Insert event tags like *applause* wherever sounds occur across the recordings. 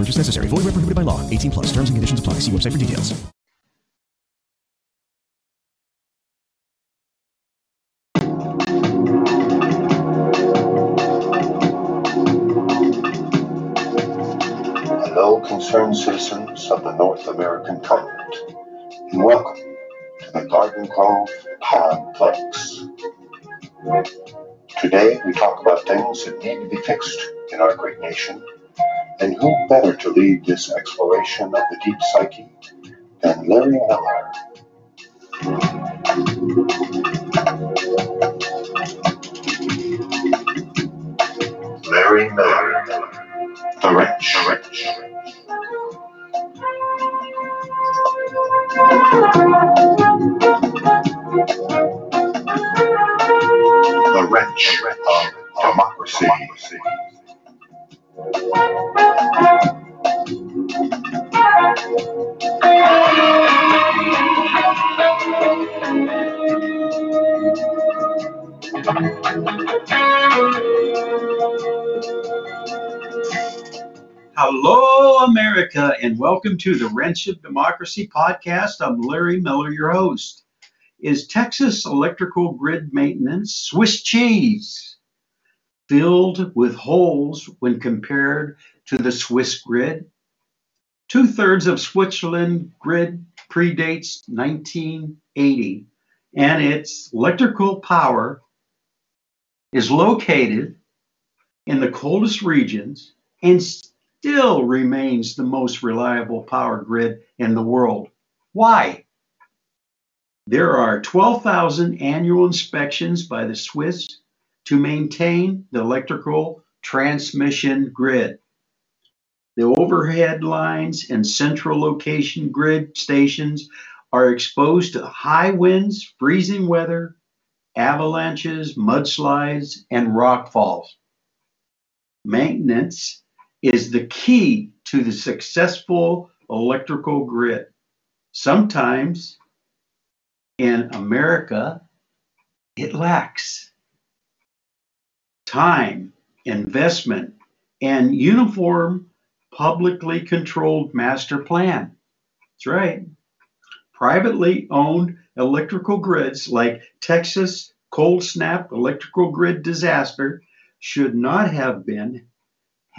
Purchase necessary. Void where prohibited by law. 18 plus. Terms and conditions apply. See website for details. Hello, concerned citizens of the North American continent, and welcome to the Garden Grove Podplex. Today, we talk about things that need to be fixed in our great nation, and who better to lead this exploration of the deep psyche than Larry Miller? Larry Miller, the wrench. The wrench. The wrench of democracy. Hello, America, and welcome to the Wrench of Democracy podcast. I'm Larry Miller, your host. Is Texas electrical grid maintenance Swiss cheese filled with holes when compared to the Swissgrid? Two thirds of Switzerland grid predates 1980, and its electrical power is located in the coldest regions and still remains the most reliable power grid in the world. Why? There are 12,000 annual inspections by the Swiss to maintain the electrical transmission grid. The overhead lines and central location grid stations are exposed to high winds, freezing weather, avalanches, mudslides, and rock falls. Maintenance is the key to the successful electrical grid. Sometimes in America, it lacks time, investment, and uniform, publicly controlled master plan. That's right. Privately owned electrical grids like Texas cold snap electrical grid disaster should not have been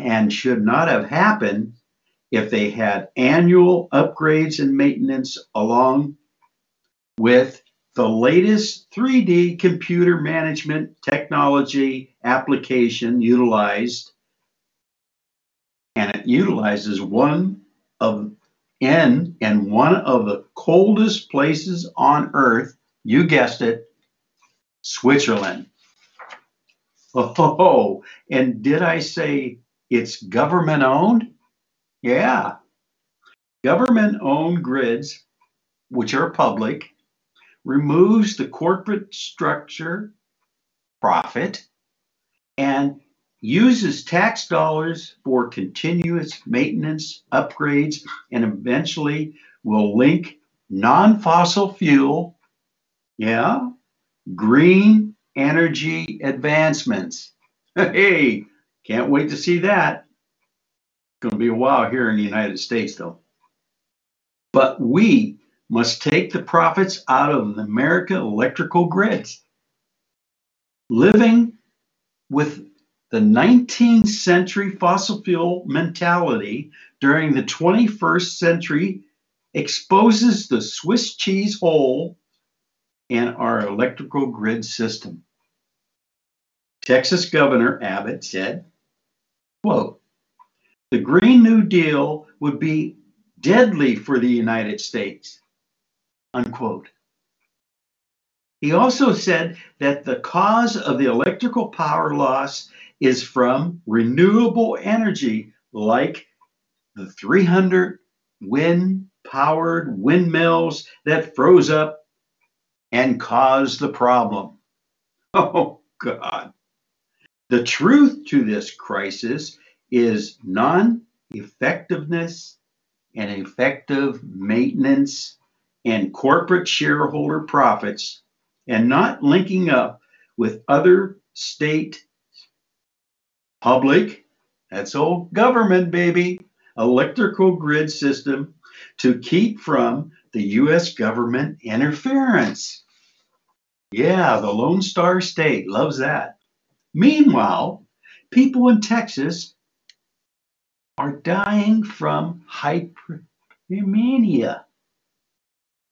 and should not have happened if they had annual upgrades and maintenance along with the latest 3D computer management technology application utilized. And it utilizes one of in and one of the coldest places on earth, you guessed it, Switzerland. *laughs* Oh, and did I say it's government owned? Yeah. Government owned grids, which are public, removes the corporate structure, profit, and uses tax dollars for continuous maintenance, upgrades, and eventually will link non fossil fuel, yeah, green energy advancements. *laughs* Hey, can't wait to see that. It's Going to be a while here in the United States, though. But we must take the profits out of the American electrical grids. Living with the 19th century fossil fuel mentality during the 21st century exposes the Swiss cheese hole in our electrical grid system. Texas Governor Abbott said, quote, the Green New Deal would be deadly for the United States, unquote. He also said that the cause of the electrical power loss is from renewable energy like the 300 wind powered windmills that froze up and caused the problem. *laughs* Oh, God. The truth to this crisis is non effectiveness and effective maintenance and corporate shareholder profits and not linking up with other state public that's old government baby electrical grid system to keep from the US government interference. Yeah the lone star state loves that meanwhile people in texas are dying from hypermania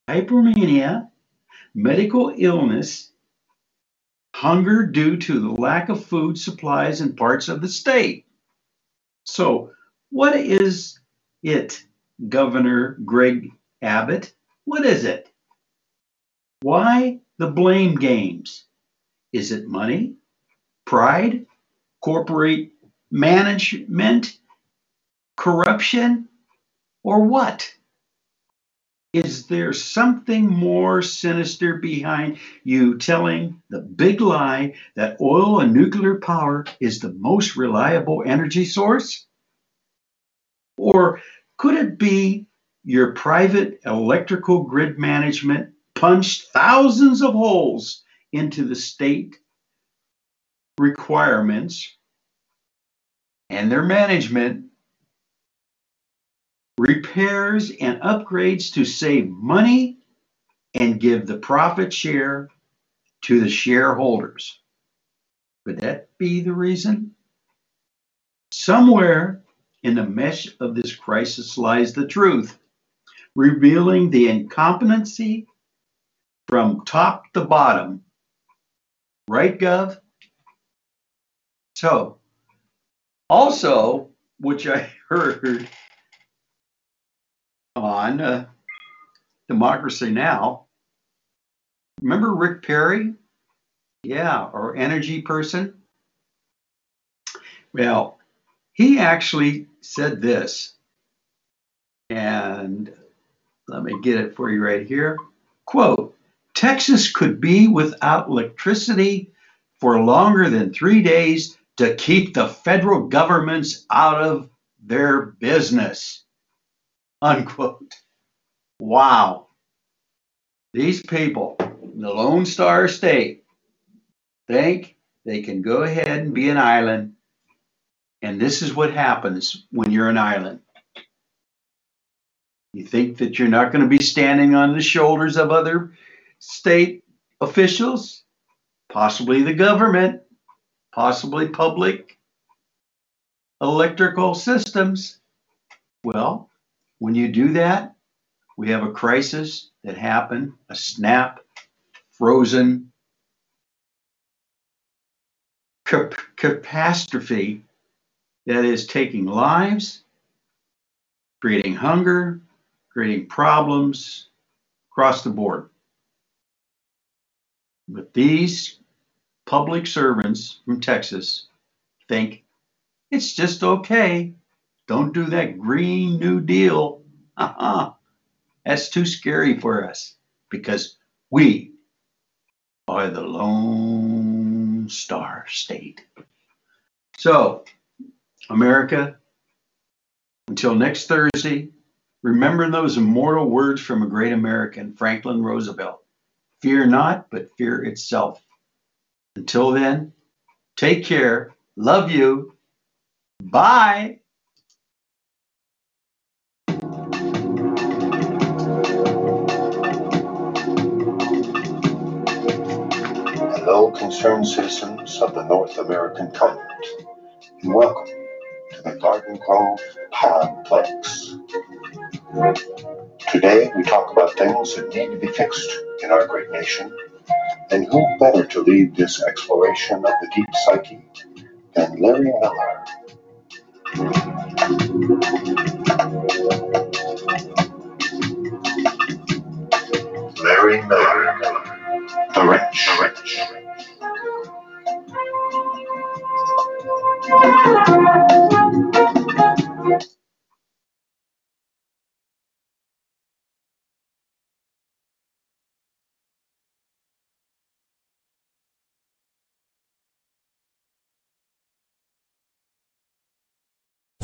hypermania, medical illness, hunger due to the lack of food supplies in parts of the state. So, what is it, Governor Greg Abbott? What is it? Why the blame games? Is it money, pride, corporate management, corruption, or what? Is there something more sinister behind you telling the big lie that oil and nuclear power is the most reliable energy source? Or could it be your private electrical grid management punched thousands of holes into the state requirements and their management repairs and upgrades to save money and give the profit share to the shareholders. Could that be the reason? Somewhere in the mesh of this crisis lies the truth, revealing the incompetency from top to bottom. Right, Gov? So, also, which I *laughs* heard on uh, Democracy Now! Remember Rick Perry? Yeah, or energy person? Well, he actually said this, and let me get it for you right here. Quote Texas could be without electricity for longer than three days to keep the federal governments out of their business. Unquote. Wow. These people, in the Lone Star State, think they can go ahead and be an island. And this is what happens when you're an island. You think that you're not going to be standing on the shoulders of other state officials, possibly the government, possibly public electrical systems. Well, when you do that, we have a crisis that happened, a snap, frozen cap- catastrophe that is taking lives, creating hunger, creating problems across the board. But these public servants from Texas think it's just okay. Don't do that Green New Deal. Uh-uh. That's too scary for us because we are the Lone Star State. So, America, until next Thursday, remember those immortal words from a great American, Franklin Roosevelt Fear not, but fear itself. Until then, take care. Love you. Bye. Hello, concerned citizens of the North American continent, and welcome to the Garden Grove Podplex. Today, we talk about things that need to be fixed in our great nation, and who better to lead this exploration of the deep psyche than Larry Miller?